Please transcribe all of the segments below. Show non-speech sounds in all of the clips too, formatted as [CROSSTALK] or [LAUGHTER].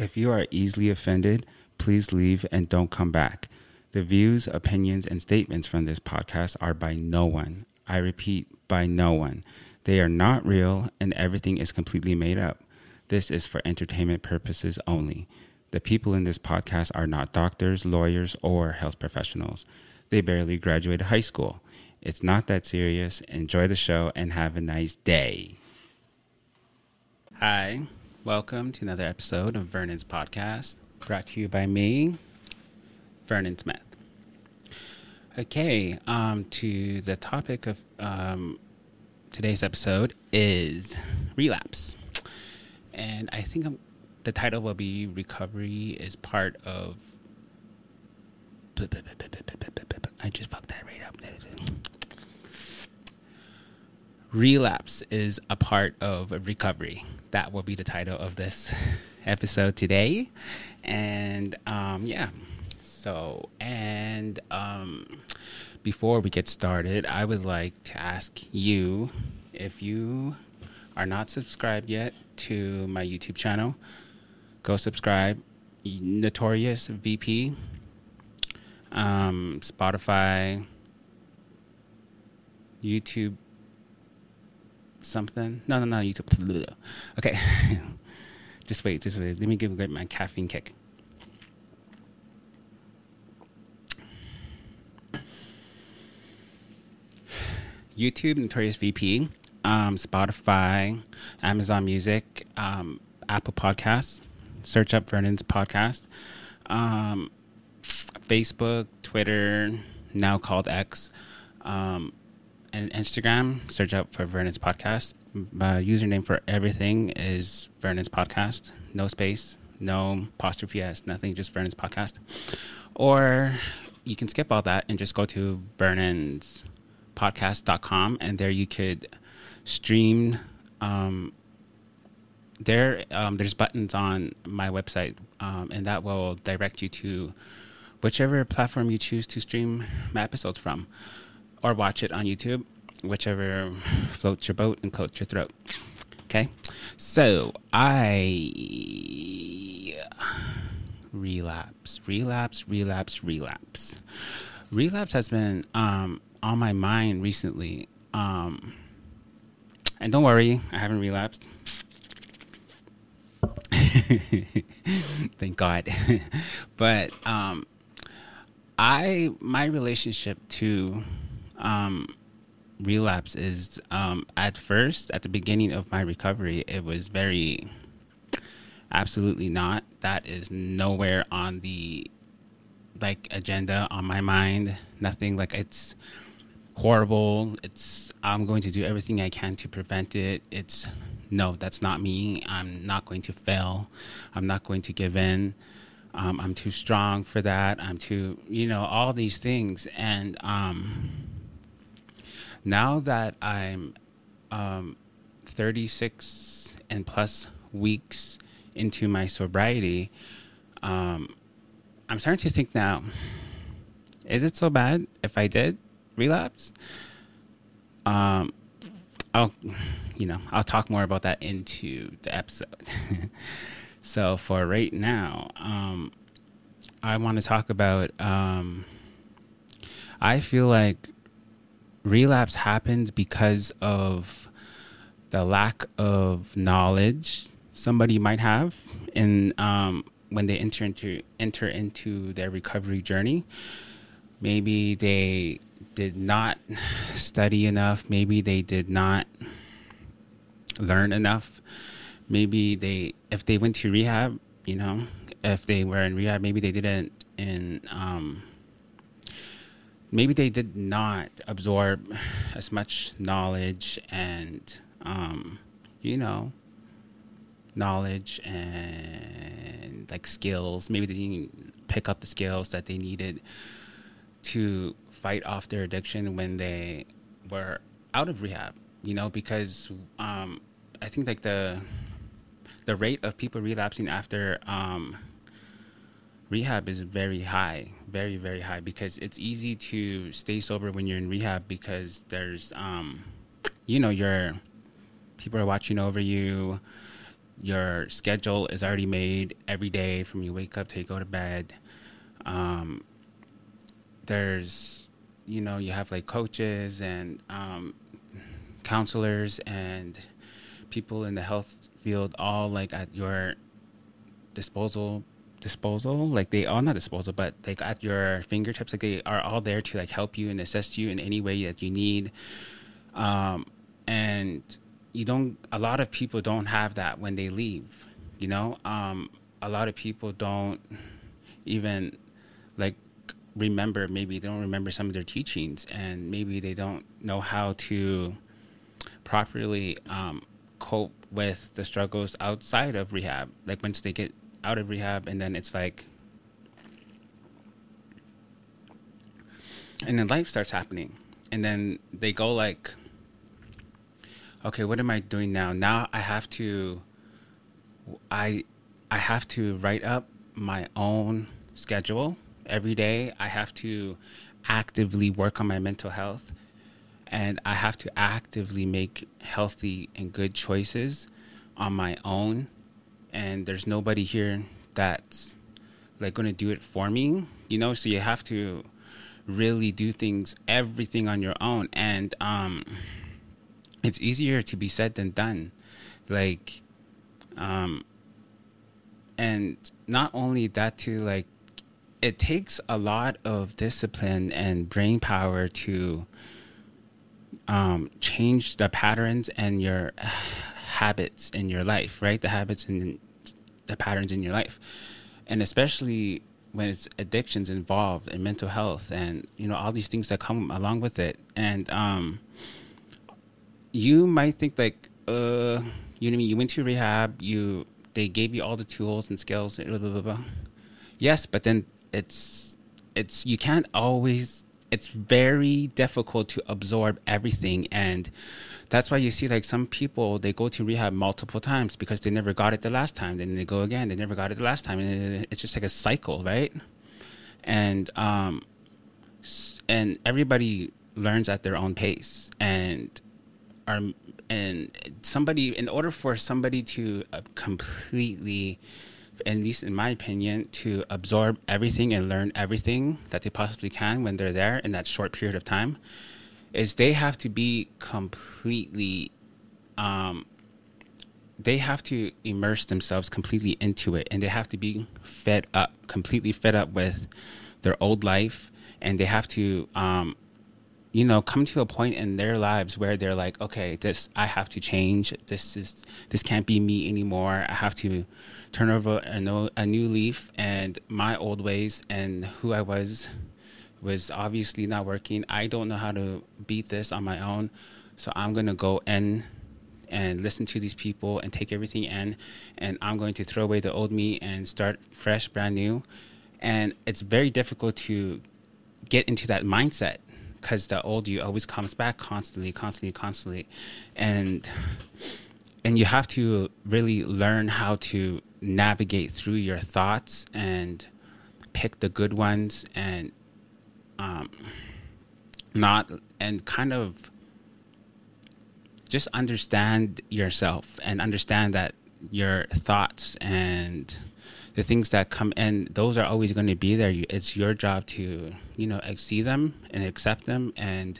If you are easily offended, please leave and don't come back. The views, opinions, and statements from this podcast are by no one. I repeat, by no one. They are not real and everything is completely made up. This is for entertainment purposes only. The people in this podcast are not doctors, lawyers, or health professionals. They barely graduated high school. It's not that serious. Enjoy the show and have a nice day. Hi, welcome to another episode of Vernon's podcast, brought to you by me, Vernon Smith. Okay, um, to the topic of um, today's episode is relapse. And I think I'm, the title will be Recovery is Part of. I just fucked that right up. Relapse is a part of recovery. That will be the title of this [LAUGHS] episode today. And um, yeah, so, and um, before we get started, I would like to ask you if you are not subscribed yet to my YouTube channel, go subscribe. Notorious VP, um, Spotify, YouTube something. No, no, no, YouTube. [LAUGHS] Okay. [LAUGHS] just wait, just wait. Let me give a my caffeine kick. YouTube, Notorious VP, um, Spotify, Amazon Music, um, Apple Podcasts. Search up Vernon's podcast. Um, Facebook, Twitter, now called X. Um, and Instagram, search up for Vernon's podcast. My username for everything is Vernon's podcast. No space, no apostrophe s, nothing, just Vernon's podcast. Or you can skip all that and just go to Vernon's podcast.com and there you could stream um, there um, there's buttons on my website um, and that will direct you to whichever platform you choose to stream my episodes from or watch it on YouTube, whichever floats your boat and coats your throat. Okay, so I relapse, relapse, relapse, relapse. Relapse has been um, on my mind recently. Um, and don't worry, I haven't relapsed. [LAUGHS] Thank God. [LAUGHS] but um, I my relationship to um, relapse is um, at first, at the beginning of my recovery, it was very absolutely not. That is nowhere on the like agenda on my mind. Nothing like it's horrible. It's I'm going to do everything I can to prevent it. It's no, that's not me. I'm not going to fail. I'm not going to give in. Um, I'm too strong for that. I'm too, you know, all these things. And um, now that I'm um, 36 and plus weeks into my sobriety, um, I'm starting to think now is it so bad if I did relapse? Um, I'll, you know, I'll talk more about that into the episode. [LAUGHS] so for right now, um, I want to talk about. Um, I feel like relapse happens because of the lack of knowledge somebody might have in um, when they enter into enter into their recovery journey. Maybe they did not study enough. Maybe they did not learn enough. Maybe they, if they went to rehab, you know, if they were in rehab, maybe they didn't in um, maybe they did not absorb [SIGHS] as much knowledge and um, you know knowledge and like skills. Maybe they didn't pick up the skills that they needed to fight off their addiction when they were out of rehab you know because um, i think like the the rate of people relapsing after um, rehab is very high, very very high because it's easy to stay sober when you're in rehab because there's um, you know your people are watching over you. your schedule is already made every day from you wake up till you go to bed. Um, there's, you know, you have like coaches and um, counselors and people in the health field all like at your disposal disposal. Like they are not disposal but like at your fingertips like they are all there to like help you and assist you in any way that you need. Um and you don't a lot of people don't have that when they leave you know? Um a lot of people don't even like remember maybe they don't remember some of their teachings and maybe they don't know how to properly um, cope with the struggles outside of rehab. Like once they get out of rehab and then it's like and then life starts happening. And then they go like okay what am i doing now? Now i have to i i have to write up my own schedule every day. I have to actively work on my mental health and i have to actively make healthy and good choices on my own and there's nobody here that's like going to do it for me you know? So you have to really do things everything on your own. And um it's easier to be said than done. Like um and not only that too like it takes a lot of discipline and brain power to um, change the patterns and your habits in your life, right? The habits and the patterns in your life, and especially when it's addictions involved and mental health and you know all these things that come along with it. And um, you might think like, uh, you know, mean you went to rehab, you they gave you all the tools and skills, blah, blah, blah, blah. Yes, but then it's it's you can't always it's very difficult to absorb everything and that's why you see like some people they go to rehab multiple times because they never got it the last time. Then they go again they never got it the last time. And it's just like a cycle right? And um and everybody learns at their own pace. And are and somebody in order for somebody to uh, completely at least in my opinion, to absorb everything and learn everything that they possibly can when they're there in that short period of time, is they have to be completely, um, they have to immerse themselves completely into it, and they have to be fed up, completely fed up with their old life, and they have to um, you know come to a point in their lives where they're like okay this i have to change. This is this can't be me anymore. I have to turn over a, no, a new leaf and my old ways and who i was was obviously not working. I don't know how to beat this on my own. So i'm to go in and listen to these people and take everything in and i'm going to throw away the old me and start fresh brand new. And it's very difficult to get into that mindset because the old you always comes back constantly, constantly, constantly, and and you have to really learn how to navigate through your thoughts and pick the good ones and um, not and kind of just understand yourself and understand that your thoughts and the things that come in, those are always going to be there. It's your job to, you know, see them and accept them and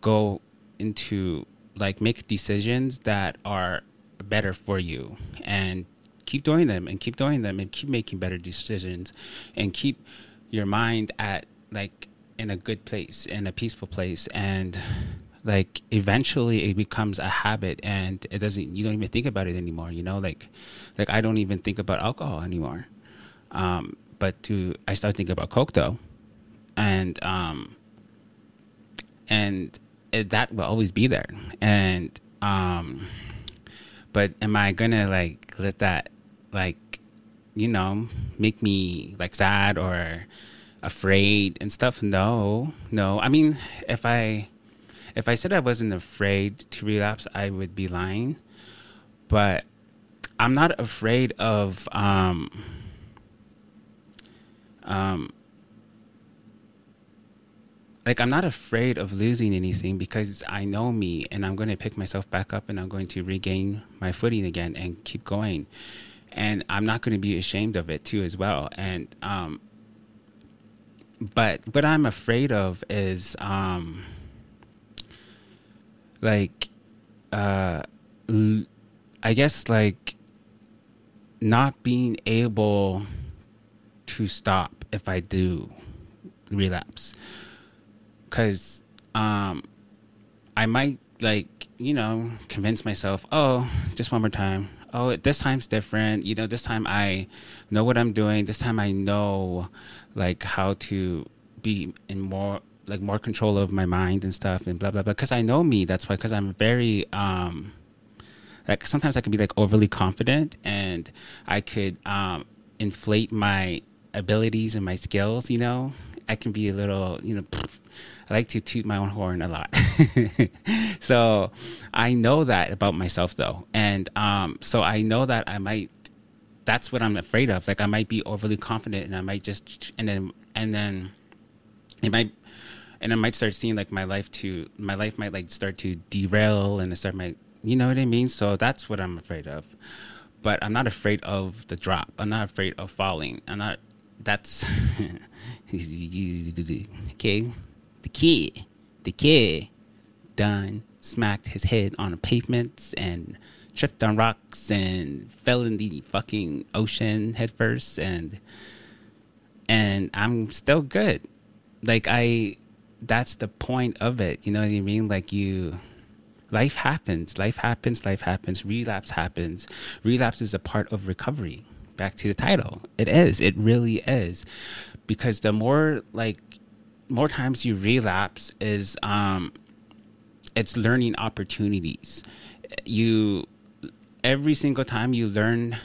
go into like make decisions that are better for you and keep doing them and keep doing them and keep making better decisions and keep your mind at like in a good place in a peaceful place and like eventually it becomes a habit and it doesn't you don't even think about it anymore you know? Like like i don't even think about alcohol anymore. Um, but to i start thinking about coke though. And um and it, that will always be there. And um but am i gonna like let that like you know make me like sad or afraid and stuff no no i mean if i if I said I wasn't afraid to relapse, I would be lying. But I'm not afraid of um, um, like I'm not afraid of losing anything because I know me and I'm going to pick myself back up and I'm going to regain my footing again and keep going. And I'm not going to be ashamed of it too as well. And um but what I'm afraid of is um like uh l- I guess like not being able to stop if I do relapse because um, I might like you know convince myself, oh, just one more time. Oh, this time's different. You know, this time I know what I'm doing. This time I know like how to be in more like more control of my mind and stuff and blah blah blah. Because I know me. That's why. Because I'm very um, like sometimes I can be like overly confident and I could um, inflate my abilities and my skills. You know, I can be a little you know. Pfft, I like to toot my own horn a lot. [LAUGHS] so I know that about myself though. And um, so I know that I might that's what I'm afraid of. Like I might be overly confident and I might just and then and then it might and I might start seeing like my life to my life might like start to derail and start my you know what I mean? So that's what I'm afraid of. But I'm not afraid of the drop. I'm not afraid of falling. I'm not that's [LAUGHS] okay the kid, the kid, done smacked his head on the pavements and tripped on rocks and fell in the fucking ocean headfirst and and I'm still good. Like I that's the point of it. You know what I mean? Like you life happens, life happens, life happens, relapse happens. Relapse is a part of recovery. Back to the title. It is. It really is. Because the more like more times you relapse is um, it's learning opportunities. You every single time you learn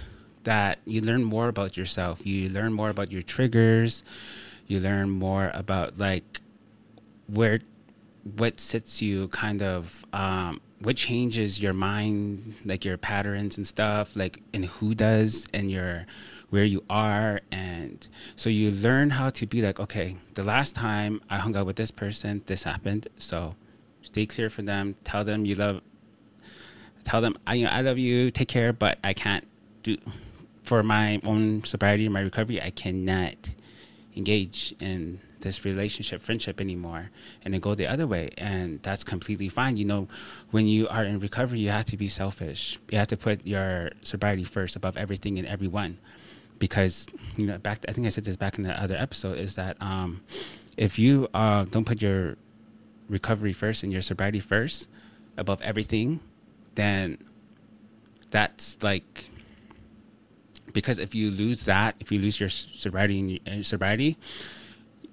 that you learn more about yourself. You learn more about your triggers. You learn more about like where what sits you kind of um, what changes your mind like your patterns and stuff like and who does and your where you are and so you learn how to be like okay the last time i hung out with this person this happened. So stay clear for them. Tell them you love tell them i you know, i love you. Take care. But i can't do for my own sobriety my recovery i cannot engage in this relationship friendship anymore and then go the other way. And that's completely fine. You know when you are in recovery you have to be selfish. You have to put your sobriety first above everything and everyone because you know back I think I said this back in the other episode is that um, if you uh, don't put your recovery first and your sobriety first above everything, then that's like because if you lose that, if you lose your sobriety and your sobriety,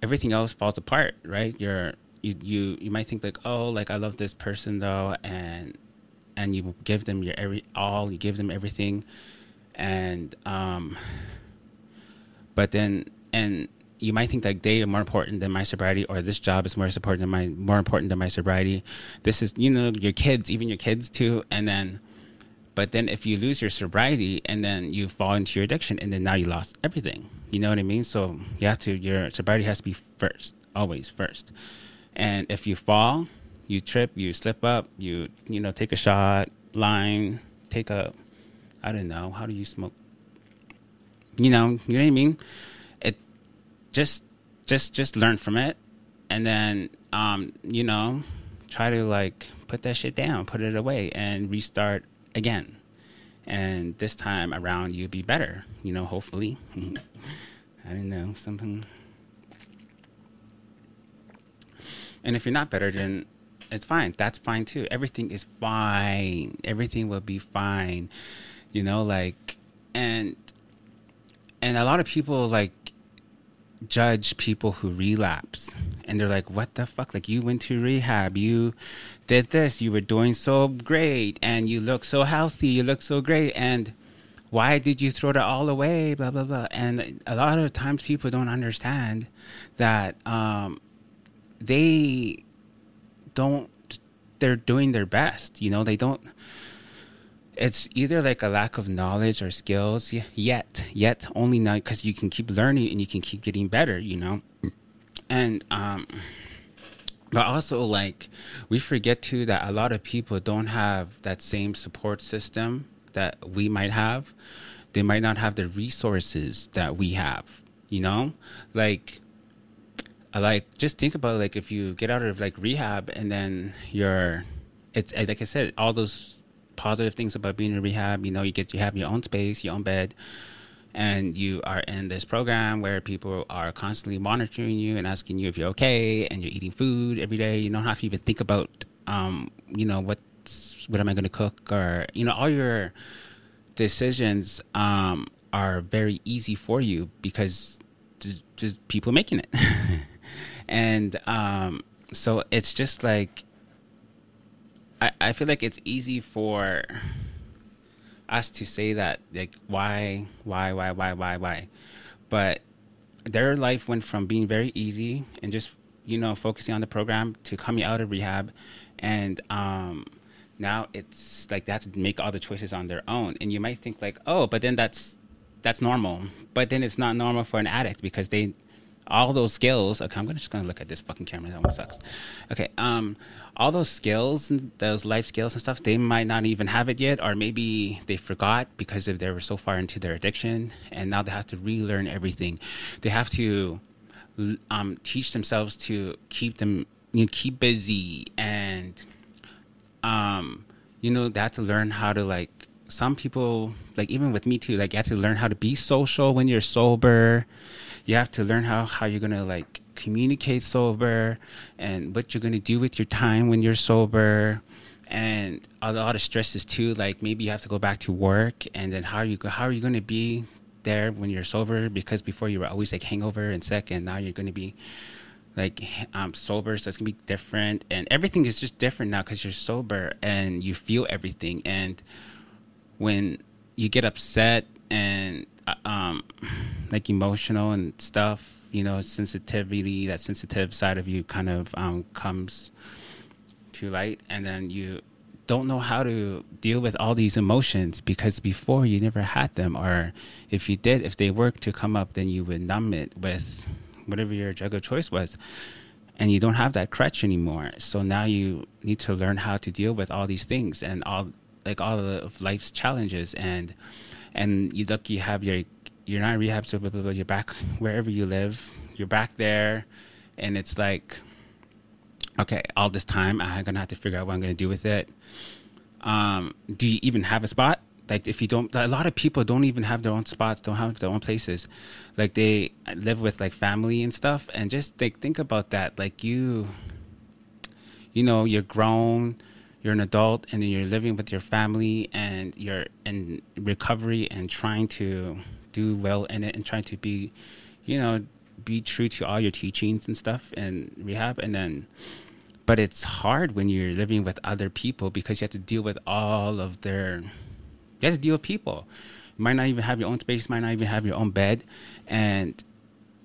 everything else falls apart, right? You're you you you might think like, oh, like I love this person though, and and you give them your every all, you give them everything, and um, but then and you might think like they are more important than my sobriety or this job is more important than my more important than my sobriety. This is you know your kids even your kids too. And then but then if you lose your sobriety and then you fall into your addiction and then now you lost everything. You know what i mean? So you have to your sobriety has to be first always first. And if you fall you trip you slip up you you know take a shot line take a i don't know how do you smoke you know, you know what I mean? It just just just learn from it and then um, you know, try to like put that shit down, put it away and restart again. And this time around you'll be better, you know, hopefully. [LAUGHS] I don't know, something and if you're not better then it's fine. That's fine too. Everything is fine. Everything will be fine. You know, like and and a lot of people like judge people who relapse. And they're like what the fuck? Like you went to rehab. You did this. You were doing so great. And you look so healthy. You look so great. And why did you throw it all away? Blah blah blah. And a lot of times people don't understand that um, they don't they're doing their best you know? They don't it's either like a lack of knowledge or skills yet yet only now because you can keep learning and you can keep getting better you know? And um but also like we forget too that a lot of people don't have that same support system that we might have. They might not have the resources that we have you know? Like like just think about like if you get out of like rehab and then you're it's like i said all those positive things about being in rehab. You know you get you have your own space your own bed and you are in this program where people are constantly monitoring you and asking you if you're okay and you're eating food every day. You don't have to even think about um, you know what's what am i going to cook or you know all your decisions um, are very easy for you because just, just people making it. [LAUGHS] And um, so it's just like I, I feel like it's easy for us to say that like why why why why why why but their life went from being very easy and just you know focusing on the program to coming out of rehab and um now it's like they have to make all the choices on their own and you might think like oh but then that's that's normal but then it's not normal for an addict because they all those skills. Okay, I'm just gonna look at this fucking camera. That one sucks. Okay, um, all those skills, and those life skills and stuff, they might not even have it yet, or maybe they forgot because if they were so far into their addiction, and now they have to relearn everything. They have to um, teach themselves to keep them, you know, keep busy, and um, you know, they have to learn how to like. Some people, like even with me too, like you have to learn how to be social when you're sober you have to learn how how you're gonna like communicate sober and what you're gonna do with your time when you're sober and a lot of stresses too like maybe you have to go back to work and then how are you how are you going to be there when you're sober? Because before you were always like hangover and sick and now you're going to be like um, sober so it's going to be different. And everything is just different now because you're sober and you feel everything. And when you get upset and uh, um, like emotional and stuff, you know, sensitivity, that sensitive side of you kind of um, comes to light, and then you don't know how to deal with all these emotions because before you never had them, or if you did, if they were to come up, then you would numb it with whatever your drug of choice was. And you don't have that crutch anymore. So now you need to learn how to deal with all these things and all like all of life's challenges and and you look you have your you're not in rehab, so blah, blah, blah, you're back wherever you live. You're back there, and it's like, okay, all this time I'm gonna have to figure out what I'm gonna do with it. Um, do you even have a spot? Like, if you don't, a lot of people don't even have their own spots, don't have their own places. Like, they live with like family and stuff, and just like think about that. Like, you, you know, you're grown you're an adult and then you're living with your family and you're in recovery and trying to do well in it and trying to be, you know, be true to all your teachings and stuff and rehab. And then, but it's hard when you're living with other people because you have to deal with all of their, you have to deal with people. You might not even have your own space, might not even have your own bed. And,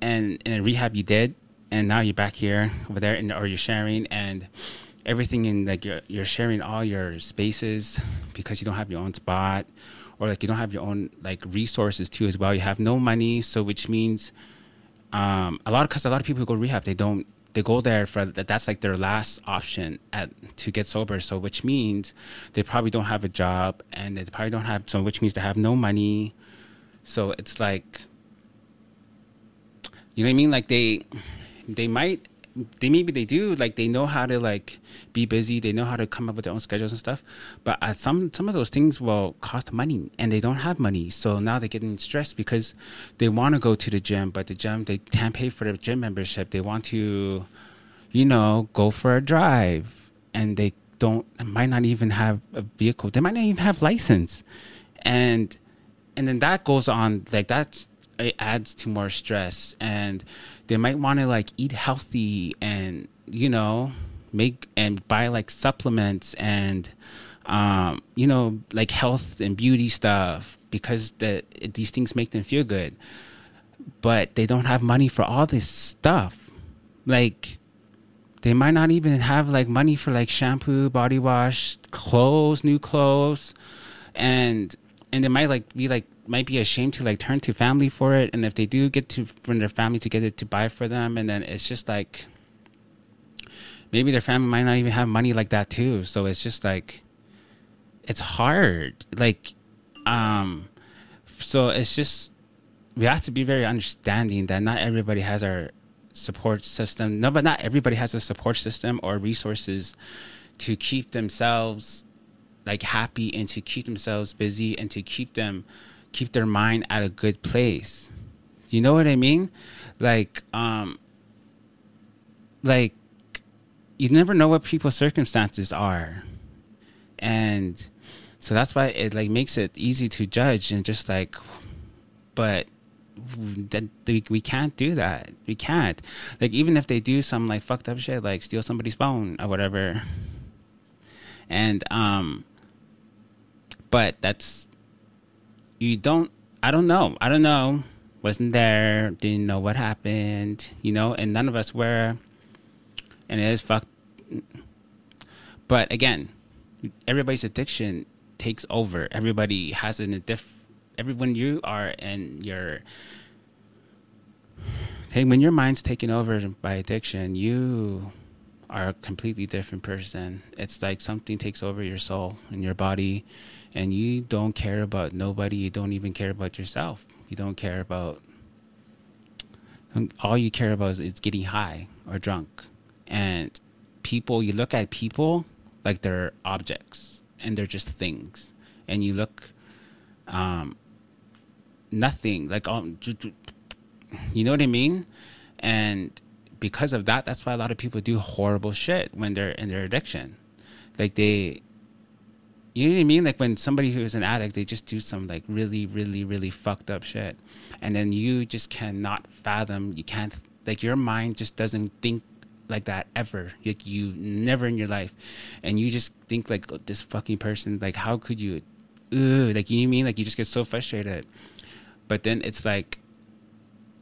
and in rehab you did. And now you're back here over there and, or you're sharing and, everything in like you're, you're sharing all your spaces because you don't have your own spot or like you don't have your own like resources too as well. You have no money, so which means um, a lot of because a lot of people who go rehab they don't they go there for that that's like their last option at to get sober. So which means they probably don't have a job and they probably don't have so which means they have no money. So it's like you know what I mean? Like they they might they maybe they do like they know how to like be busy. They know how to come up with their own schedules and stuff. But uh, some some of those things will cost money and they don't have money. So now they're getting stressed because they want to go to the gym but the gym they can't pay for the gym membership. They want to you know go for a drive and they don't might not even have a vehicle. They might not even have license. And and then that goes on like that's it adds to more stress and they might want to like eat healthy and you know make and buy like supplements and um, you know like health and beauty stuff because that these things make them feel good. But they don't have money for all this stuff. Like they might not even have like money for like shampoo body wash clothes new clothes. And and they might like be like might be ashamed to like turn to family for it, and if they do get to from their family to get it to buy for them, and then it's just like maybe their family might not even have money like that too. So it's just like it's hard. Like um so it's just we have to be very understanding that not everybody has our support system. No, but not everybody has a support system or resources to keep themselves like happy and to keep themselves busy and to keep them keep their mind at a good place. You know what I mean? Like um like you never know what people's circumstances are. And so that's why it like makes it easy to judge and just like but that we can't do that. We can't. Like even if they do some like fucked up shit, like steal somebody's phone or whatever. And um, but that's you don't. I don't know. I don't know. Wasn't there? Didn't know what happened. You know, and none of us were. And it is fucked. But again, everybody's addiction takes over. Everybody has an diff everyone you are in your when your mind's taken over by addiction you are a completely different person it's like something takes over your soul and your body and you don't care about nobody. You don't even care about yourself. You don't care about all you care about is, is getting high or drunk. And people you look at people like they're objects and they're just things. And you look um, nothing like um, you know what i mean? And because of that that's why a lot of people do horrible shit when they're in their addiction. Like they you know what I mean? Like when somebody who is an addict, they just do some like really, really, really fucked up shit, and then you just cannot fathom. You can't like your mind just doesn't think like that ever. Like you never in your life, and you just think like oh, this fucking person. Like how could you? Ooh, like you know what I mean? Like you just get so frustrated but then it's like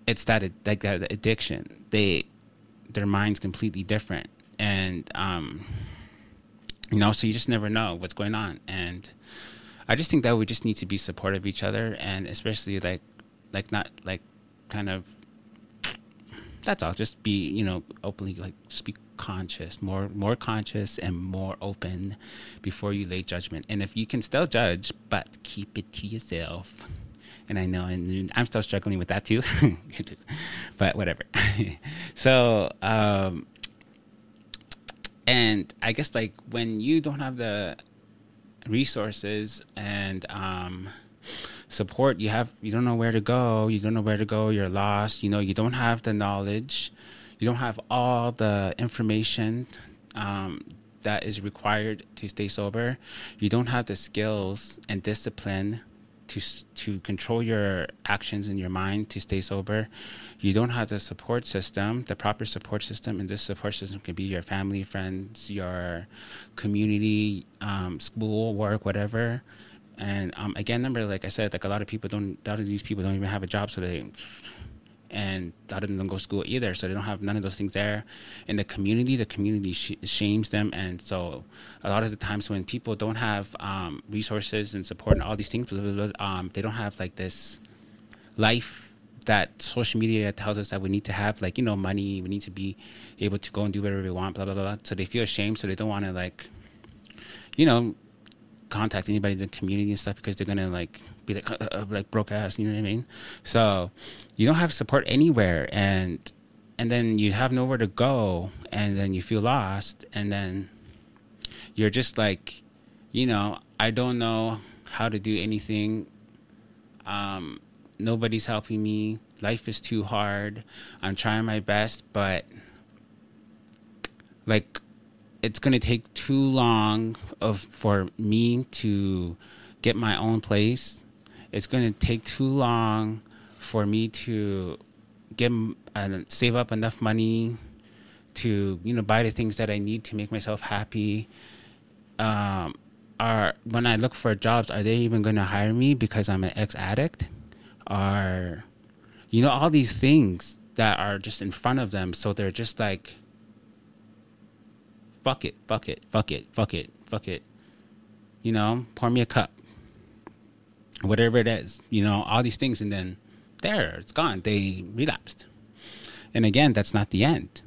it's that like that addiction they their mind's completely different and um you know so you just never know what's going on. And i just think that we just need to be supportive of each other and especially like like not like kind of that's all. Just be you know openly like just be conscious more more conscious and more open before you lay judgment. And if you can still judge but keep it to yourself. And I know, and I'm still struggling with that too, [LAUGHS] but whatever. [LAUGHS] so, um, and I guess like when you don't have the resources and um, support, you have you don't know where to go. You don't know where to go. You're lost. You know, you don't have the knowledge. You don't have all the information um, that is required to stay sober. You don't have the skills and discipline to to control your actions in your mind to stay sober. You don't have the support system, the proper support system, and this support system can be your family, friends, your community, um, school, work, whatever. And um, again, remember, like I said, like a lot of people don't, a lot of these people don't even have a job, so they and a lot of them don't go to school either, so they don't have none of those things there. In the community, the community sh- shames them, and so a lot of the times when people don't have um, resources and support and all these things, blah, blah, blah, um, they don't have like this life that social media tells us that we need to have, like you know, money. We need to be able to go and do whatever we want, blah blah blah. So they feel ashamed, so they don't want to like, you know, contact anybody in the community and stuff because they're gonna like be like uh, uh, like broke ass. You know what I mean? So you don't have support anywhere, and and then you have nowhere to go, and then you feel lost, and then you're just like, you know, I don't know how to do anything. Um, nobody's helping me. Life is too hard. I'm trying my best, but like it's going to take too long of for me to get my own place. It's going to take too long for me to get uh, save up enough money to you know buy the things that I need to make myself happy. Um, are when I look for jobs, are they even going to hire me because I'm an ex addict? Are you know all these things that are just in front of them, so they're just like fuck it, fuck it, fuck it, fuck it, fuck it. You know, pour me a cup. Whatever it is, you know, all these things, and then there, it's gone. They relapsed. And again, that's not the end.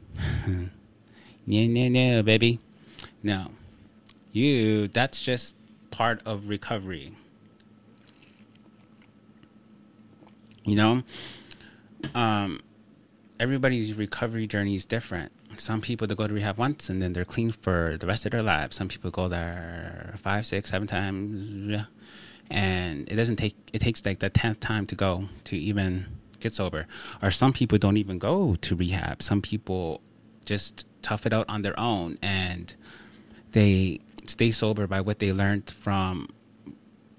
No, no, no, baby. No. You, that's just part of recovery. You know, um, everybody's recovery journey is different. Some people they go to rehab once and then they're clean for the rest of their lives. Some people go there five, six, seven times, and it doesn't take. It takes like the tenth time to go to even get sober. Or some people don't even go to rehab. Some people just tough it out on their own and they stay sober by what they learned from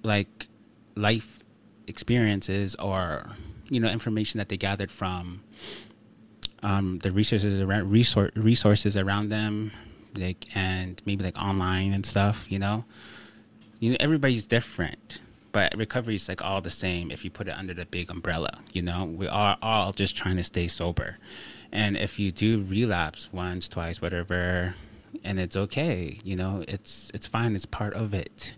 like life experiences or you know information that they gathered from um, the resources around resource, resources around them like and maybe like online and stuff you know you know everybody's different but recovery is like all the same if you put it under the big umbrella you know? We are all just trying to stay sober. And if you do relapse once twice whatever and it's okay you know it's it's fine it's part of it.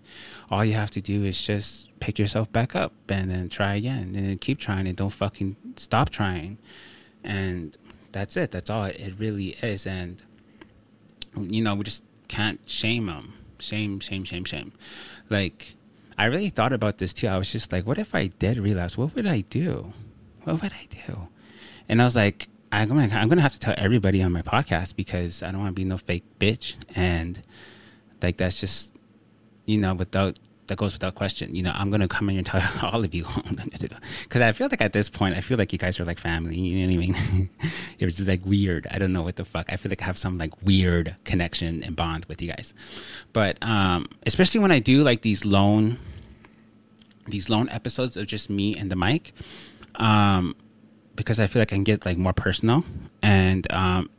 All you have to do is just pick yourself back up and then try again and keep trying and don't fucking stop trying. And that's it that's all it really is. And you know we just can't shame them shame shame shame shame like i really thought about this too. I was just like what if i did relapse? What would i do? What would i do? And i was like I'm gonna I'm gonna have to tell everybody on my podcast because I don't want to be no fake bitch. And like that's just you know without that goes without question. You know I'm gonna come in and tell [LAUGHS] all of you because I feel like at this point I feel like you guys are like family. You know what I mean? [LAUGHS] It's just like weird. I don't know what the fuck. I feel like I have some like weird connection and bond with you guys, but um, especially when I do like these lone these lone episodes of just me and the mic. Um, because I feel like I can get like more personal and um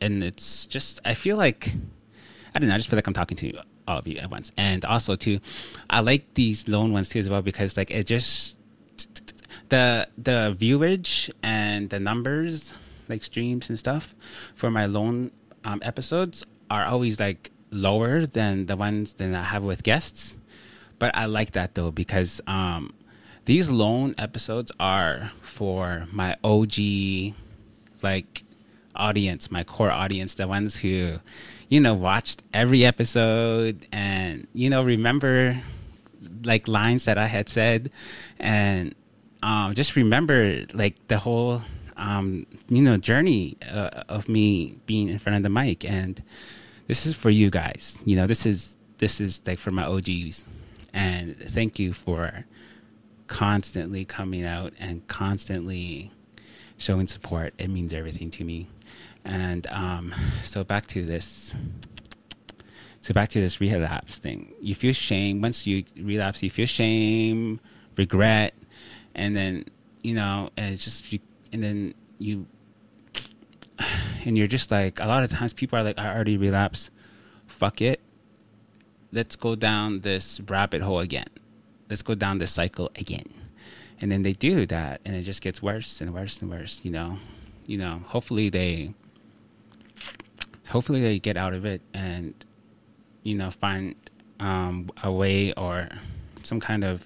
and it's just I feel like I don't know, I just feel like I'm talking to all of you at once. And also too, I like these lone ones too as well because like it just the the viewage and the numbers like streams and stuff for my lone um, episodes are always like lower than the ones that I have with guests. But I like that though because um, these lone episodes are for my OG like audience, my core audience, the ones who, you know, watched every episode and, you know, remember like lines that I had said and um, just remember like the whole um, you know journey uh, of me being in front of the mic and this is for you guys you know this is this is like for my og's and thank you for constantly coming out and constantly showing support. It means everything to me. And um, so back to this. So back to this relapse thing. You feel shame once you relapse. You feel shame, regret, and then you know, and it's just and then you and you're just like a lot of times people are like, I already relapsed. Fuck it. Let's go down this rabbit hole again let's go down this cycle again. And then they do that, and it just gets worse and worse and worse. You know, you know. Hopefully they, hopefully they get out of it and, you know, find um, a way or some kind of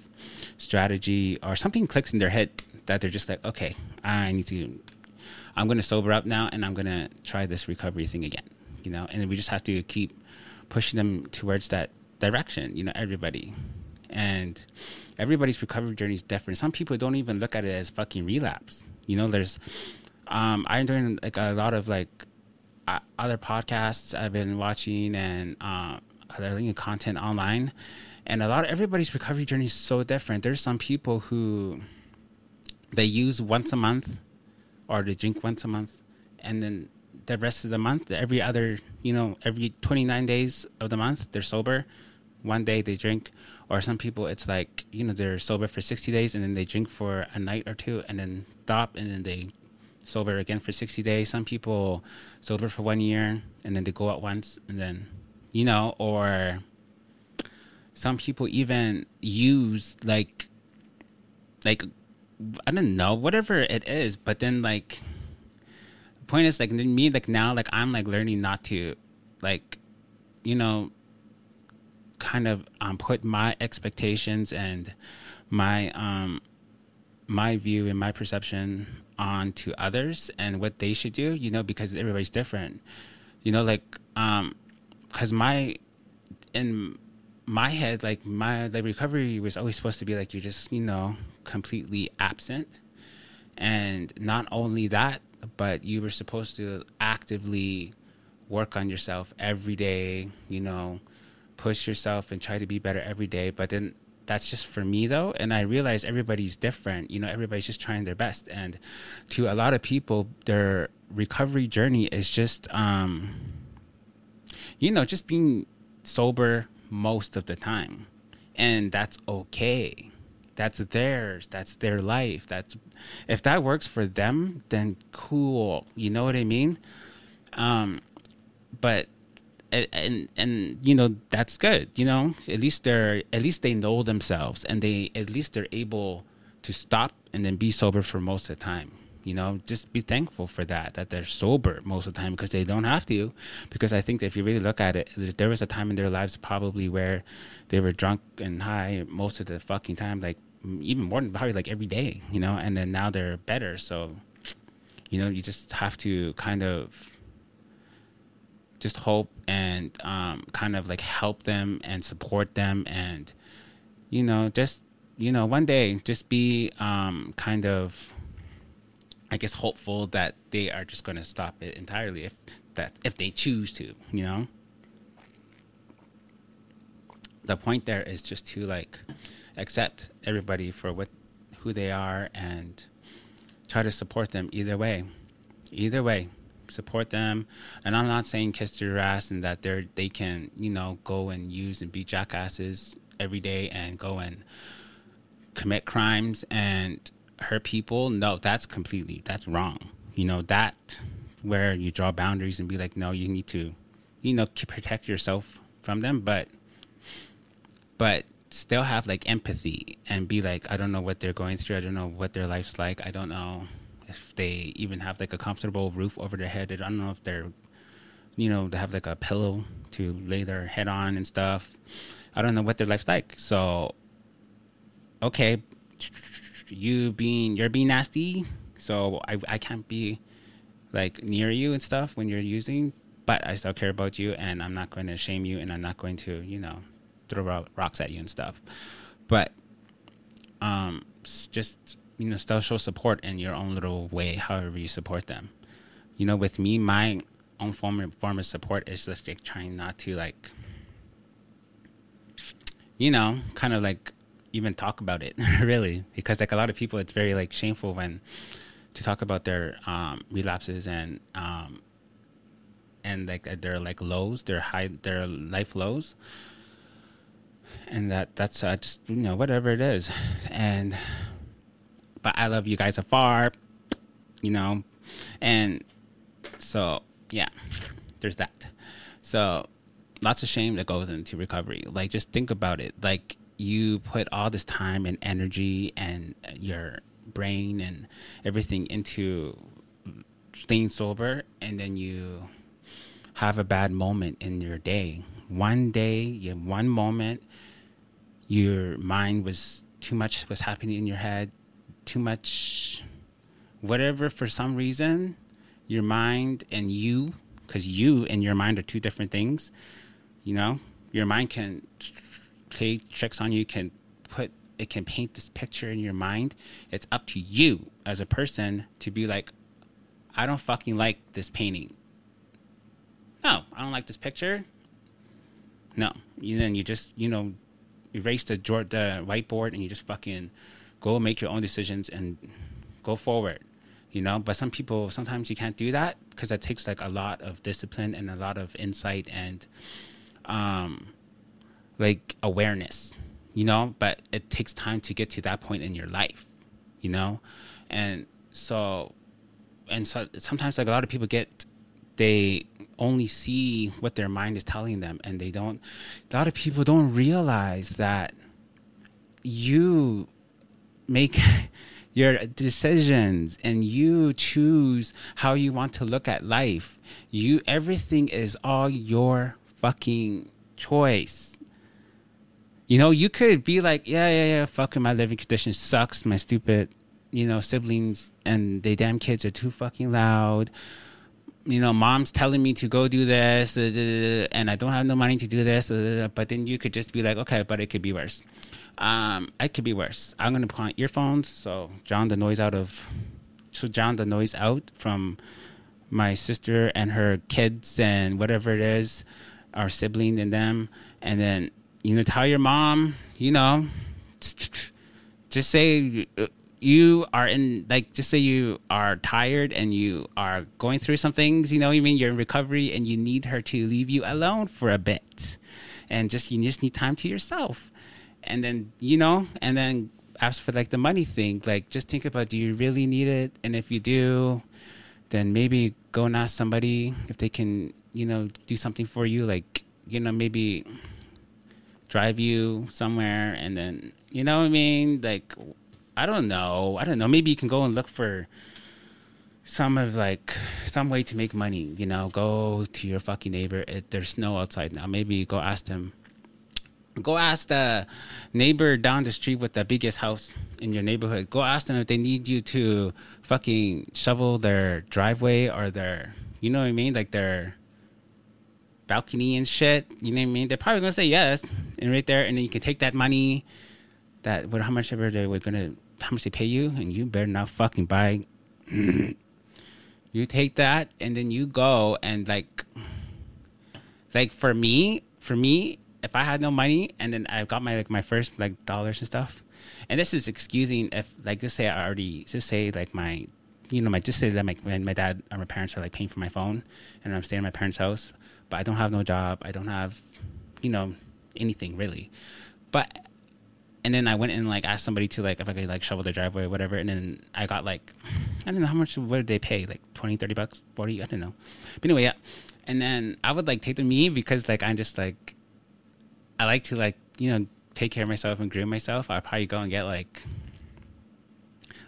strategy or something clicks in their head that they're just like, okay, I need to, I'm going to sober up now, and I'm going to try this recovery thing again. You know, and we just have to keep pushing them towards that direction. You know, everybody and everybody's recovery journey is different. Some people don't even look at it as fucking relapse. You know, there's um, I'm doing like a lot of like uh, other podcasts I've been watching and uh, other content online, and a lot of everybody's recovery journey is so different. There's some people who they use once a month, or they drink once a month, and then the rest of the month, every other you know, every 29 days of the month, they're sober. One day they drink, or some people it's like you know they're sober for 60 days and then they drink for a night or two and then stop and then they sober again for 60 days. Some people sober for one year and then they go out once and then you know or some people even use like like i don't know whatever it is but then like the point is like me like now like i'm like learning not to like you know kind of um, put my expectations and my um, my view and my perception on to others and what they should do, you know, because everybody's different. You know, like um, because my in my head, like my like recovery was always supposed to be like you're just you know completely absent, and not only that, but you were supposed to actively work on yourself every day. You know, push yourself and try to be better every day. But then that's just for me though and i realize everybody's different. You know everybody's just trying their best and to a lot of people their recovery journey is just um you know just being sober most of the time and that's okay. That's theirs. That's their life. That's if that works for them then cool. You know what i mean? Um but and, and you know that's good you know? At least they're at least they know themselves and they at least they're able to stop and then be sober for most of the time you know? Just be thankful for that that they're sober most of the time because they don't have to. Because i think if you really look at it there was a time in their lives probably where they were drunk and high most of the fucking time like even more than probably like every day you know? And then now they're better so you know you just have to kind of just hope and um, kind of like help them and support them and you know just you know one day just be um, kind of i guess hopeful that they are just going to stop it entirely if that if they choose to you know? The point there is just to like accept everybody for what who they are and try to support them either way either way support them. And I'm not saying kiss your ass and that they're they can you know go and use and be jackasses every day and go and commit crimes and hurt people. No, that's completely that's wrong. You know that where you draw boundaries and be like, no, you need to, you know, protect yourself from them, but but still have like empathy and be like, I don't know what they're going through. I don't know what their life's like. I don't know if they even have like a comfortable roof over their head. I don't know if they're, you know, they have like a pillow to lay their head on and stuff. I don't know what their life's like. So, okay, you being you're being nasty, so I I can't be like near you and stuff when you're using, but I still care about you, and I'm not going to shame you, and I'm not going to you know throw rocks at you and stuff. But um, just you know still show support in your own little way however you support them. You know with me my own form of, form of support is just like trying not to like you know kind of like even talk about it [LAUGHS] really. Because like a lot of people it's very like shameful when to talk about their um, relapses and um, and like their like lows their high their life lows. And that that's uh, just you know whatever it is. And but I love you guys afar, you know, and so yeah, there's that. So lots of shame that goes into recovery. Like just think about it. Like you put all this time and energy and your brain and everything into staying sober and then you have a bad moment in your day. One day, you one moment, your mind was too much was happening in your head too much whatever for some reason your mind and you because you and your mind are two different things you know? Your mind can play tricks on you can put it can paint this picture in your mind. It's up to you as a person to be like i don't fucking like this painting. No i don't like this picture. No you then you just you know erase the, the whiteboard and you just fucking go make your own decisions and go forward you know? But some people sometimes you can't do that because it takes like a lot of discipline and a lot of insight and um like awareness you know? But it takes time to get to that point in your life you know? And so and so sometimes like a lot of people get they only see what their mind is telling them and they don't a lot of people don't realize that you make [LAUGHS] your decisions and you choose how you want to look at life. You everything is all your fucking choice. You know, you could be like, yeah, yeah, yeah, fucking my living condition sucks. My stupid, you know, siblings and they damn kids are too fucking loud. you know, mom's telling me to go do this, uh, and I don't have no money to do this. Uh, but then you could just be like, okay, but it could be worse. Um, it could be worse. I'm gonna put on earphones, so drown the noise out of, so drown the noise out from my sister and her kids and whatever it is, our sibling and them, and then you know, tell your mom, you know, [SNIFFS] just say you are in like just say you are tired and you are going through some things you know you mean? You're in recovery and you need her to leave you alone for a bit. And just you just need time to yourself and then you know and then ask for like the money thing like just think about do you really need it and if you do then maybe go and ask somebody if they can you know do something for you like you know maybe drive you somewhere and then you know what i mean like I don't know. I don't know. Maybe you can go and look for some of like some way to make money. You know, go to your fucking neighbor. It, there's snow outside now. Maybe go ask them. Go ask the neighbor down the street with the biggest house in your neighborhood. Go ask them if they need you to fucking shovel their driveway or their, you know what I mean, like their balcony and shit. You know what I mean? They're probably gonna say yes, and right there, and then you can take that money, that what how much ever they were gonna how much they pay you, and you better not fucking buy. [CLEARS THROAT] you take that, and then you go and like, like for me, for me, if I had no money, and then I got my like my first like dollars and stuff, and this is excusing if like just say I already just say like my you know, my just say that my my dad or my parents are like paying for my phone, and I'm staying at my parents' house, but I don't have no job. I don't have, you know, anything really. But and then I went and like asked somebody to like if I could like shovel the driveway or whatever, and then I got like I don't know how much what did they pay like 20, 30 bucks, forty, I don't know. But anyway, yeah. And then I would like take the me because like I'm just like I like to like you know take care of myself and groom myself. I'd probably go and get like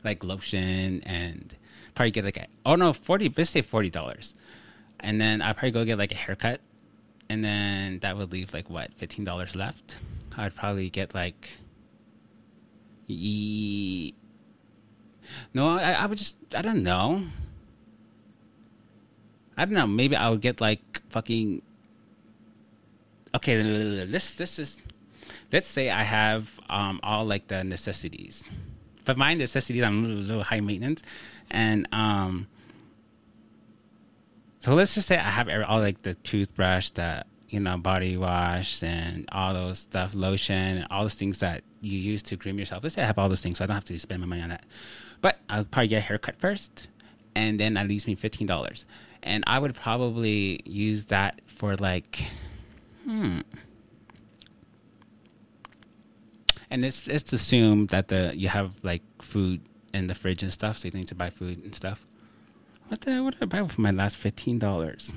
like lotion and probably get like a, oh no forty let's say forty dollars, and then I'd probably go get like a haircut, and then that would leave like what fifteen dollars left. I'd probably get like E- no, I, I would just, I don't know. I don't know. Maybe I would get like fucking. Okay, this is. Let's say I have um, all like the necessities. But my necessities, I'm a little, little high maintenance, and um. So let's just say I have all like the toothbrush, the you know, body wash and all those stuff, lotion, all those things that you use to groom yourself. Let's say I have all those things, so I don't have to spend my money on that. But I'll probably get a haircut first, and then that leaves me fifteen dollars, and I would probably use that for like, hmm. And let's let's assume that the you have like food in the fridge and stuff, so you need to buy food and stuff. What the what did I buy for my last fifteen dollars?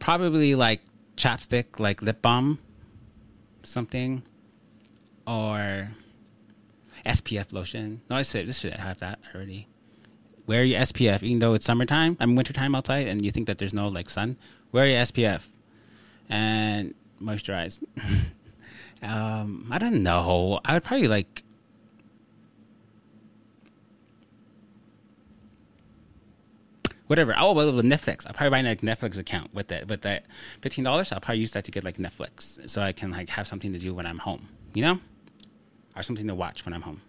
probably like chapstick, like lip balm, something, or SPF lotion. No, I said this should have that already. Wear your SPF, even though it's summertime. I'm mean wintertime outside, and you think that there's no like sun. Wear your SPF and moisturize. [LAUGHS] um, I don't know. I would probably like whatever. Oh, well, with Netflix, I'll probably buy a like, Netflix account with that. With that fifteen dollars, I'll probably use that to get like Netflix, so I can like have something to do when I'm home. You know, or something to watch when I'm home.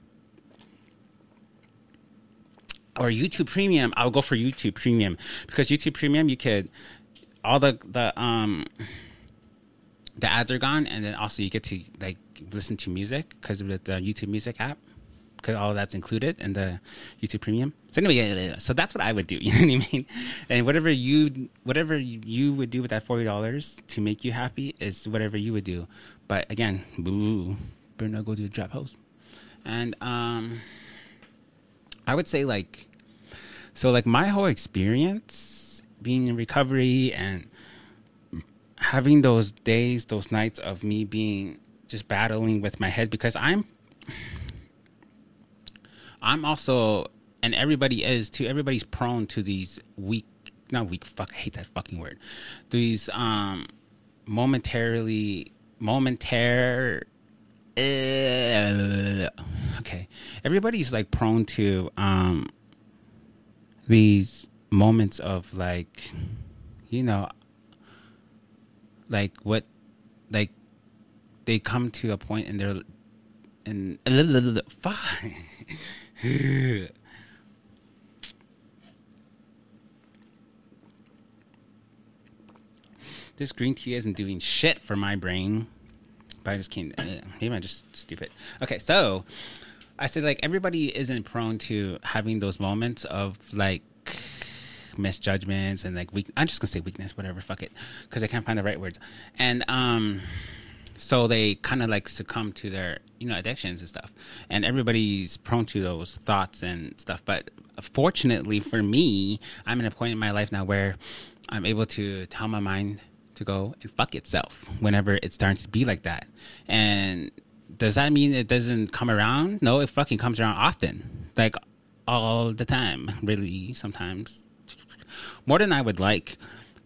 Or YouTube Premium, I'll go for YouTube Premium because YouTube Premium, you could all the the um the ads are gone, and then also you get to like listen to music because of the YouTube Music app because all that's included in the YouTube Premium. So anyway, so that's what I would do. [LAUGHS] You know what I mean? And whatever you whatever you would do with that forty dollars to make you happy is whatever you would do. But again, boo, better not go to the trap house. And um, I would say like, so like my whole experience being in recovery and having those days, those nights of me being just battling with my head because I'm I'm also, and everybody is too. Everybody's prone to these weak, not weak. Fuck, I hate that fucking word. These um, momentarily, momentary. Uh, okay, everybody's like prone to um these moments of like, you know, like what, like they come to a point and they're and a little, [LAUGHS] little, little fine. this green tea isn't doing shit for my brain. But I just can't. Uh, maybe I'm just stupid. Okay, so I said like everybody isn't prone to having those moments of like misjudgments and like weak. I'm just gonna say weakness, whatever. Fuck it, because I can't find the right words. And um, so they kind of like succumb to their you know addictions and stuff. And everybody's prone to those thoughts and stuff. But fortunately for me, I'm in a point in my life now where I'm able to tell my mind to go and fuck itself whenever it starts to be like that. And does that mean it doesn't come around? No, it fucking comes around often. Like all the time, really, sometimes. More than I would like.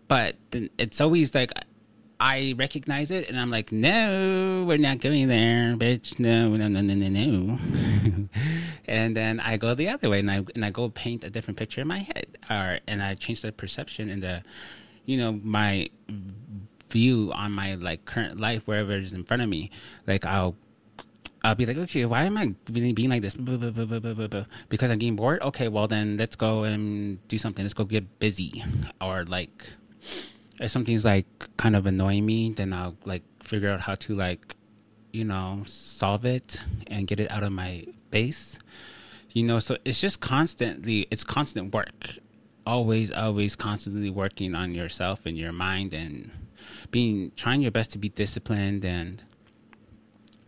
But it's always like I recognize it and I'm like, no, we're not going there, bitch. No, no, no, no, no, no. [LAUGHS] and then I go the other way and I and I go paint a different picture in my head. Or and I change the perception and the you know, my view on my like current life wherever it is in front of me. Like I'll I'll be like, okay, why am I being like this? Because I'm getting bored. Okay, well then let's go and do something. Let's go get busy, or like if something's like kind of annoying me, then I'll like figure out how to like, you know, solve it and get it out of my face. You know, so it's just constantly, it's constant work. Always, always constantly working on yourself and your mind and being, trying your best to be disciplined and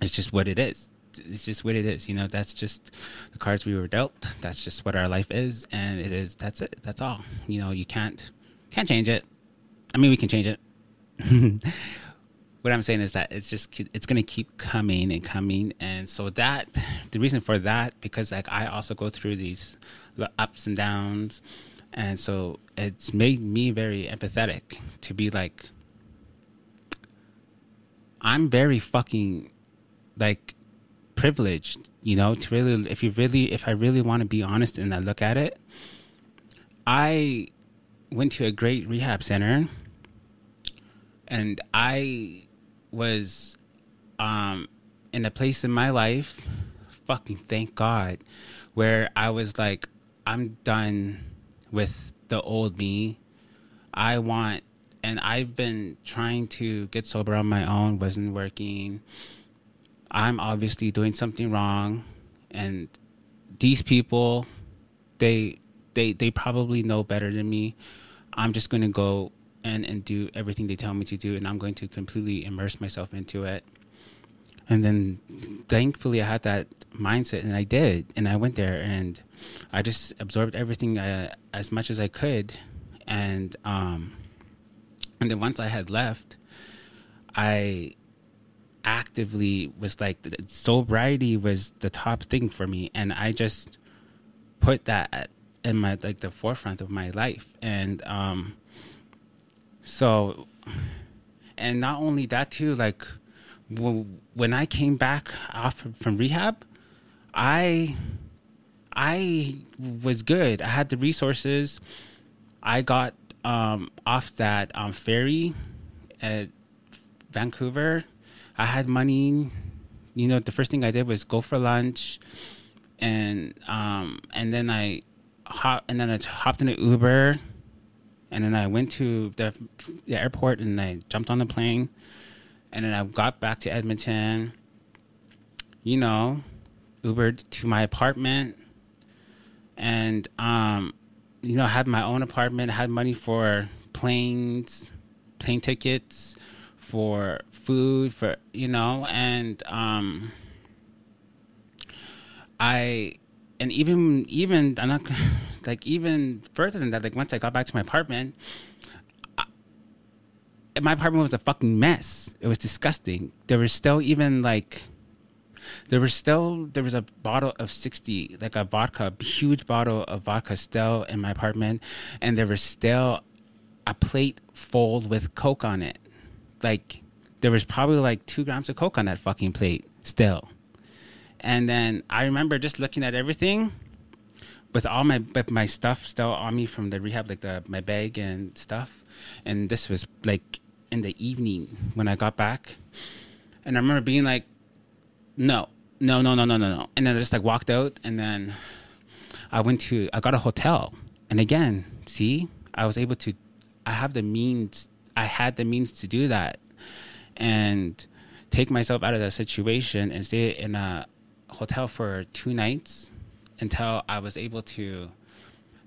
it's just what it is. It's just what it is. You know, that's just the cards we were dealt. That's just what our life is. And it is, that's it. That's all. You know, you can't, can't change it I mean, we can change it. [LAUGHS] what I'm saying is that it's just it's going to keep coming and coming, and so that the reason for that because like I also go through these ups and downs, and so it's made me very empathetic to be like I'm very fucking like privileged, you know, to really if you really if I really want to be honest and I look at it, I went to a great rehab center and I was um, in a place in my life, fucking thank God, where I was like, I'm done with the old me. I want, and I've been trying to get sober on my own, wasn't working. I'm obviously doing something wrong, and these people, they they they probably know better than me. I'm just gonna go and and do everything they tell me to do, and I'm going to completely immerse myself into it. And then, thankfully, I had that mindset, and I did, and I went there, and I just absorbed everything uh, as much as I could, and um, and then once I had left, I actively was like sobriety was the top thing for me, and I just put that in my like the forefront of my life, and um, so, and not only that too, like when I came back off from rehab, I I was good. I had the resources. I got um, off that um, ferry at Vancouver. I had money. You know, the first thing I did was go for lunch, and um, and then I hop and then I hopped in an Uber and then I went to the, the airport and I jumped on the plane, and then I got back to Edmonton. You know, Ubered to my apartment, and um, you know, had my own apartment. Had money for planes, plane tickets, for food, for you know, and um, I and even even I'm not [LAUGHS] like even further than that. Like once I got back to my apartment, my apartment was a fucking mess. It was disgusting. There was still even like there was still there was a bottle of 60 like a vodka a huge bottle of vodka still in my apartment and there was still a plate full with coke on it like there was probably like two grams of coke on that fucking plate still And then I remember just looking at everything with all my my stuff still on me from the rehab, like the my bag and stuff. And this was like in the evening when I got back, and I remember being like, "No, no, no, no, no, no, no," and then I just like walked out, and then I went to I got a hotel, and again, see, I was able to, I have the means, I had the means to do that, and take myself out of that situation and stay in a hotel for two nights until I was able to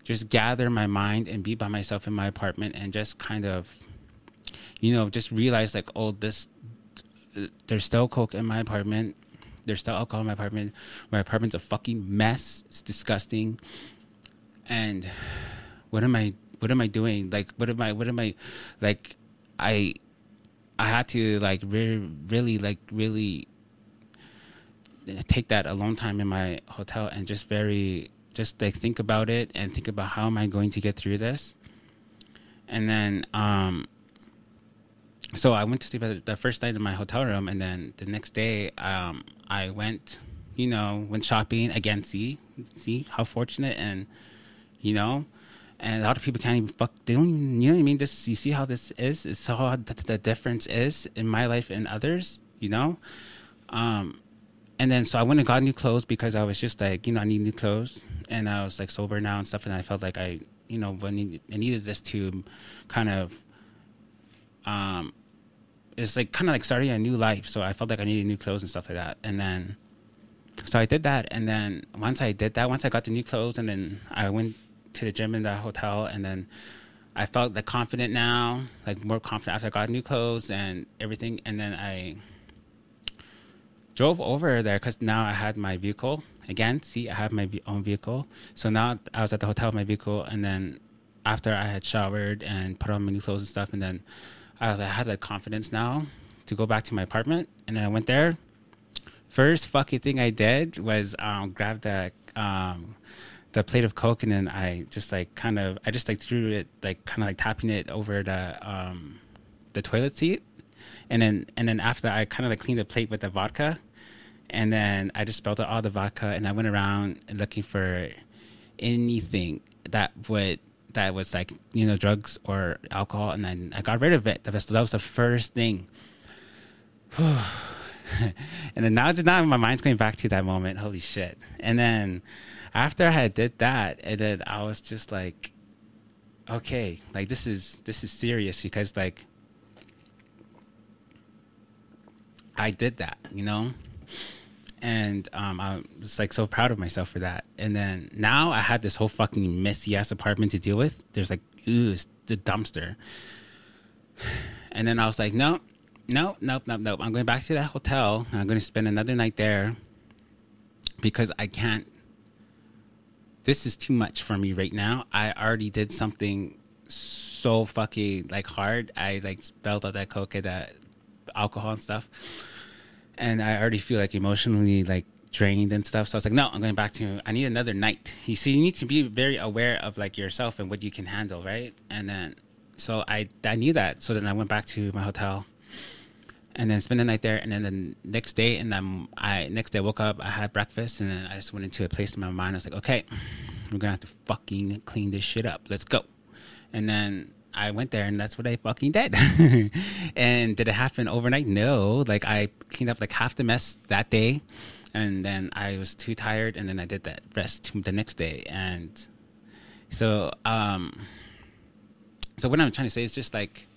just gather my mind and be by myself in my apartment and just kind of you know just realize like oh this there's still coke in my apartment. There's still alcohol in my apartment. My apartment's a fucking mess. It's disgusting. And what am i what am i doing? Like what am i what am i like i i had to like really really like really take that alone time in my hotel and just very just like think about it and think about how am I going to get through this. And then um so I went to sleep at the first night in my hotel room and then the next day um I went you know, went shopping again, see see how fortunate and you know and a lot of people can't even fuck. They don't even, you know what I mean. This, you see how this is. It's how the, the difference is in my life and others. You know, um, and then so I went and got new clothes because I was just like, you know, I need new clothes, and I was like sober now and stuff, and I felt like I, you know, I needed, I needed this to kind of, um, it's like kind of like starting a new life. So I felt like I needed new clothes and stuff like that, and then, so I did that, and then once I did that, once I got the new clothes, and then I went to the gym in the hotel, and then. I felt like confident now, like more confident after I got new clothes and everything. And then I drove over there because now I had my vehicle again. See, I have my own vehicle. So now I was at the hotel with my vehicle, and then after I had showered and put on my new clothes and stuff, and then I was I had the confidence now to go back to my apartment, and then I went there. First fucking thing I did was um, grab the um, the plate of coke, and then I just like kind of I just like threw it like kind of like tapping it over the um, the toilet seat, and then and then after that, I kind of like cleaned the plate with the vodka, and then I just spilled out all the vodka, and I went around looking for anything that would that was like you know drugs or alcohol, and then I got rid of it. That was, that was the first thing. [SIGHS] and then now, just now, my mind's going back to that moment. Holy shit! And then after I did that, and then I was just like, okay, like this is this is serious because like I did that, you know and um, I was like so proud of myself for that. And then now I had this whole fucking messy ass apartment to deal with. There's like, ooh, it's the dumpster. And then I was like, no, no, nope, nope, nope. I'm going back to that hotel. I'm going to spend another night there because I can't. This is too much for me right now. I already did something so fucking like hard. I like spelled out that coke, that alcohol and stuff and I already feel like emotionally like drained and stuff. So I was like, no, I'm going back to. I need another night. You see, you need to be very aware of like yourself and what you can handle, right? And then, so I I knew that. So then I went back to my hotel, and then spent the night there. And then the next day, and then I next day I woke up, I had breakfast, and then I just went into a place in my mind. I was like, okay, we're gonna have to fucking clean this shit up. Let's go. And then I went there and that's what I fucking did. [LAUGHS] and did it happen overnight? No. Like I cleaned up like half the mess that day and then I was too tired and then I did that rest the next day. And so um so what I'm trying to say is just like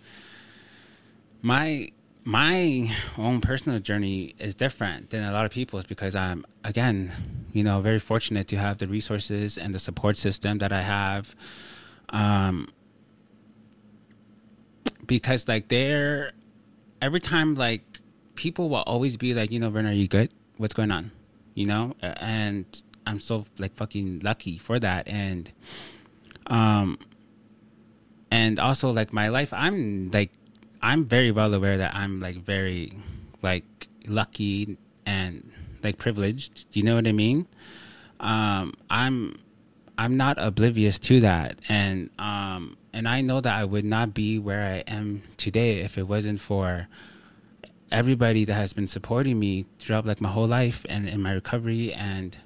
my my own personal journey is different than a lot of people's because I'm again, you know, very fortunate to have the resources and the support system that I have. Um, because like they're every time like people will always be like, you know, Vernon, are you good? What's going on? You know, and I'm so like fucking lucky for that, and um, and also like my life, I'm like, I'm very well aware that I'm like very like lucky and like privileged. Do you know what I mean? Um, I'm I'm not oblivious to that, and um, and I know that I would not be where I am today if it wasn't for everybody that has been supporting me throughout like my whole life and in my recovery. And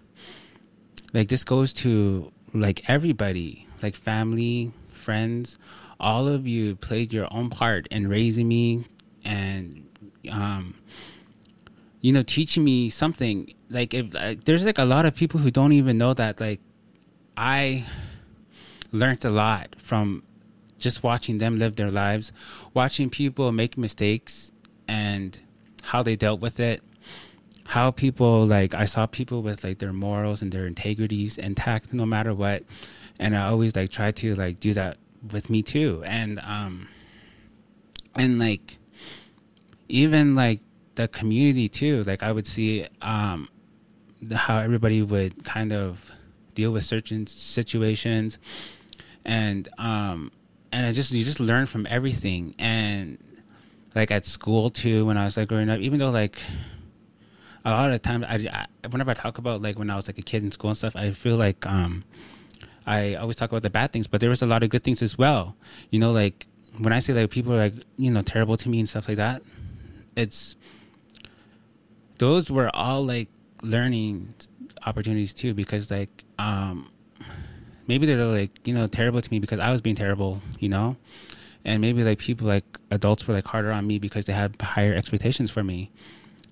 like this goes to like everybody like family friends. All of you played your own part in raising me and um you know teaching me something. Like if like, there's like a lot of people who don't even know that like i learned a lot from just watching them live their lives watching people make mistakes and how they dealt with it how people like i saw people with like their morals and their integrities intact no matter what and i always like try to like do that with me too. And um and like even like the community too like i would see um how everybody would kind of deal with certain situations. And um and i just you just learn from everything. And like at school too when i was like growing up even though like a lot of the time I, I whenever i talk about like when i was like a kid in school and stuff i feel like um i always talk about the bad things but there was a lot of good things as well. You know like when i say like people are like you know terrible to me and stuff like that it's those were all like learning opportunities too because like um maybe they're like you know terrible to me because i was being terrible you know? And maybe like people like adults were like harder on me because they had higher expectations for me.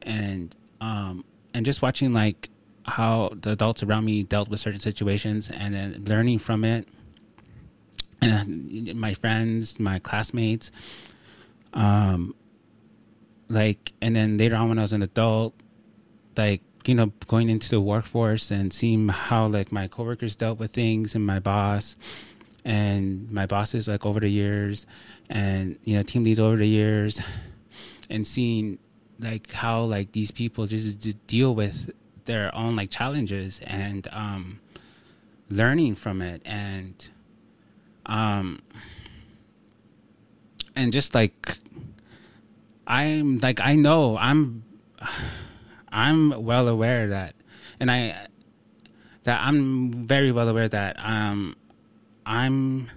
And um and just watching like how the adults around me dealt with certain situations and then learning from it and my friends my classmates um like and then later on when i was an adult like you know going into the workforce and seeing how like my coworkers dealt with things and my boss and my bosses like over the years and you know team leads over the years and seeing like how like these people just deal with their own like challenges and um learning from it and um and just like i'm like i know i'm I'm well aware that, and I that I'm very well aware that um I'm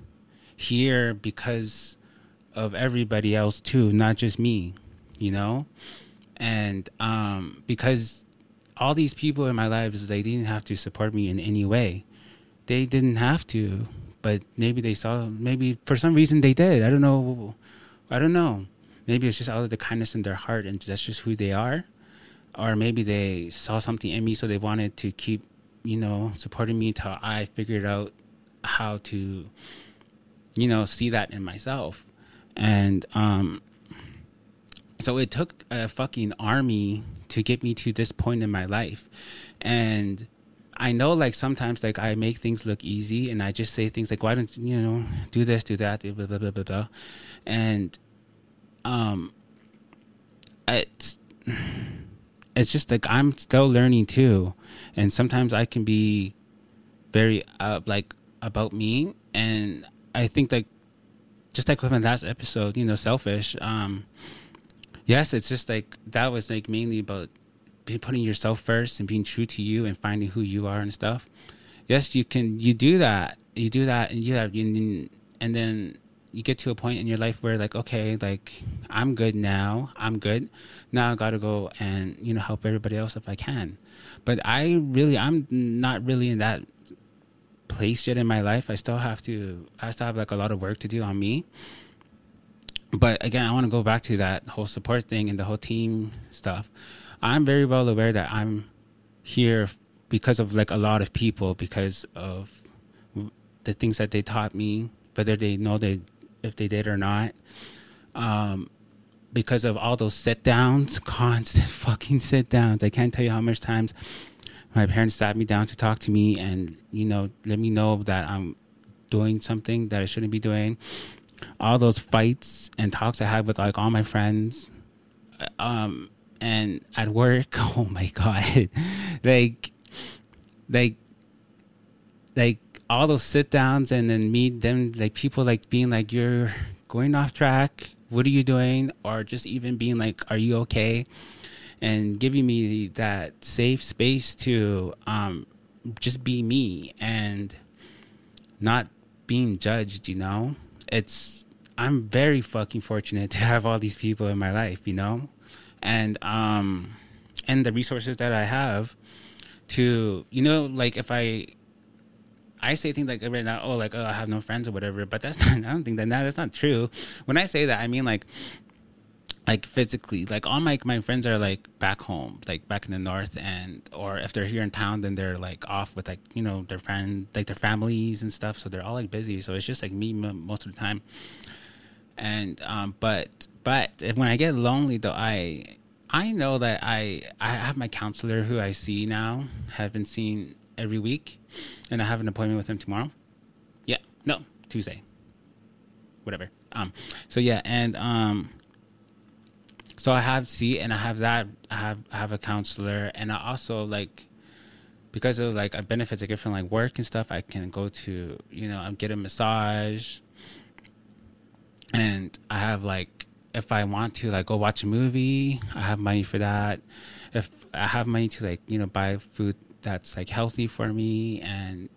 here because of everybody else too, not just me, you know, and um because all these people in my lives they didn't have to support me in any way, they didn't have to, but maybe they saw maybe for some reason they did. I don't know, I don't know. Maybe it's just out of the kindness in their heart, and that's just who they are or maybe they saw something in me so they wanted to keep you know supporting me until i figured out how to you know see that in myself and um so it took a fucking army to get me to this point in my life and i know like sometimes like i make things look easy and i just say things like why don't you know do this do that blah blah blah blah, blah. and um it's it's just like I'm still learning too, and sometimes I can be very uh, like about me, and I think like just like with my last episode, you know, selfish. Um, yes, it's just like that was like mainly about putting yourself first and being true to you and finding who you are and stuff. Yes, you can. You do that. You do that, and you have. And then you get to a point in your life where like okay like i'm good now i'm good. Now i gotta go and you know help everybody else if i can. But i really i'm not really in that place yet in my life. I still have to i still have like a lot of work to do on me. But again i want to go back to that whole support thing and the whole team stuff. I'm very well aware that i'm here because of like a lot of people because of the things that they taught me whether they know they if they did or not. Um, because of all those sit downs, [LAUGHS] constant fucking sit downs. I can't tell you how much times my parents sat me down to talk to me and, you know, let me know that I'm doing something that I shouldn't be doing. All those fights and talks I had with like all my friends. Um, and at work, [LAUGHS] oh my God. [LAUGHS] like, like, like all those sit downs and then meet them like people like being like you're going off track. What are you doing? Or just even being like are you okay? And giving me that safe space to um, just be me and not being judged you know? It's i'm very fucking fortunate [LAUGHS] to have all these people in my life you know? And um and the resources that I have to you know like if I I say things like right now, oh, like oh, I have no friends or whatever, but that's [LAUGHS] not. I don't think that that's not true. When I say that, I mean like like physically like all my my friends are like back home like back in the north and or if they're here in town then they're like off with like you know their friend like their families and stuff so they're all like busy so it's just like me most of the time and um but but when i get lonely though i i know that i i have my counselor who i see now have been seen every week and i have an appointment with him tomorrow. Yeah no tuesday. Whatever. Um so yeah and um so I have C and I have that I have I have a counselor and I also like because of like I benefits I get from like work and stuff I can go to you know I'm get a massage. And I have like if I want to like go watch a movie I have money for that. If I have money to like you know buy food that's like healthy for me and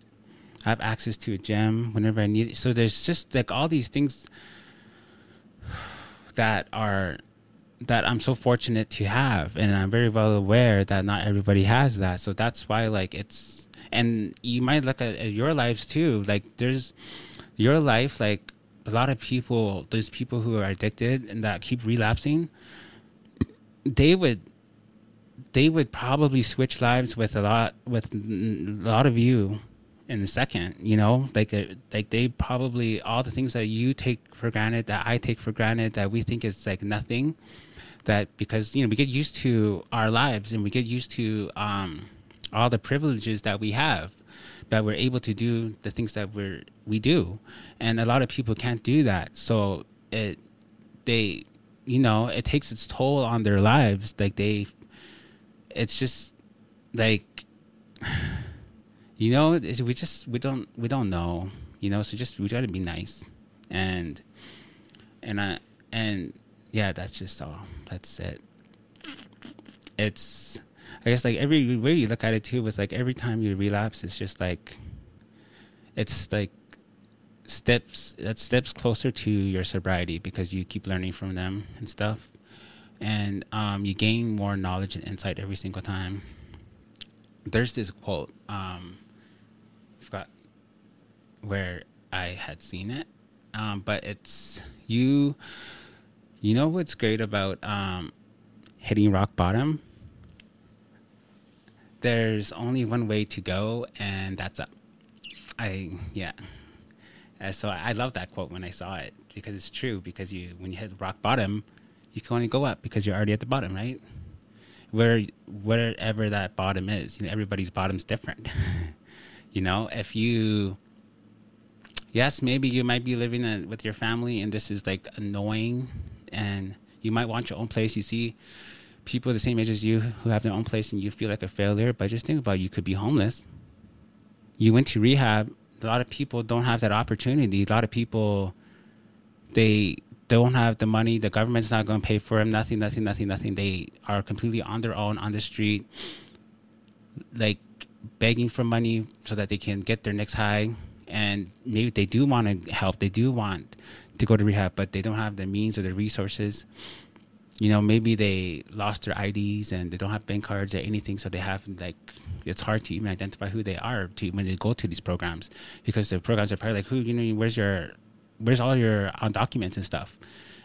I have access to a gym whenever I need it so there's just like all these things [SIGHS] that are that I'm so fortunate to have, and I'm very well aware that not everybody has that. So that's why, like, it's and you might look at, at your lives too. Like, there's your life, like a lot of people. There's people who are addicted and that keep relapsing. They would, they would probably switch lives with a lot with a lot of you in a second you know? Like uh, like they probably all the things that you take for granted that i take for granted that we think is like nothing that because you know we get used to our lives and we get used to um, all the privileges that we have that we're able to do the things that we're we do. And a lot of people can't do that. So it they you know it takes its toll on their lives. Like they it's just like [SIGHS] you know we just we don't we don't know you know so just we try to be nice. And and i and yeah that's just all. That's it. It's I guess like every way you look at it too was like every time you relapse, it's just like it's like steps that steps closer to your sobriety because you keep learning from them and stuff, and um, you gain more knowledge and insight every single time. There's this quote, um, I forgot where I had seen it, um, but it's you you know what's great about um, hitting rock bottom? There's only one way to go, and that's up. I yeah. Uh, so I love that quote when I saw it because it's true. Because you when you hit rock bottom, you can only go up because you're already at the bottom, right? Where wherever that bottom is, you know, everybody's bottom's different. [LAUGHS] you know, if you yes, maybe you might be living a, with your family, and this is like annoying and you might want your own place. You see people the same age as you who have their own place and you feel like a failure, but just think about it. you could be homeless. You went to rehab. A lot of people don't have that opportunity. A lot of people they don't have the money. The government's not going to pay for them. Nothing, nothing, nothing, nothing. They are completely on their own on the street, like begging for money so that they can get their next high. And maybe they do want to help. They do want to go to rehab, but they don't have the means or the resources. You know, maybe they lost their IDs and they don't have bank cards or anything, so they have like it's hard to even identify who they are to when they go to these programs because the programs are probably like, who you know, where's your, where's all your uh, documents and stuff,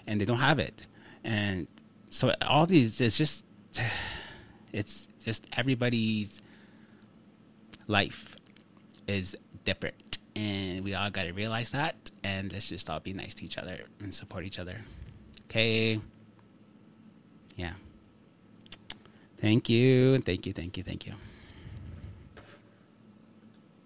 and they don't have it, and so all these it's just, [SIGHS] it's just everybody's life is different. And we all got to realize that. And let's just all be nice to each other and support each other. Okay? Yeah. Thank you. Thank you. Thank you. Thank you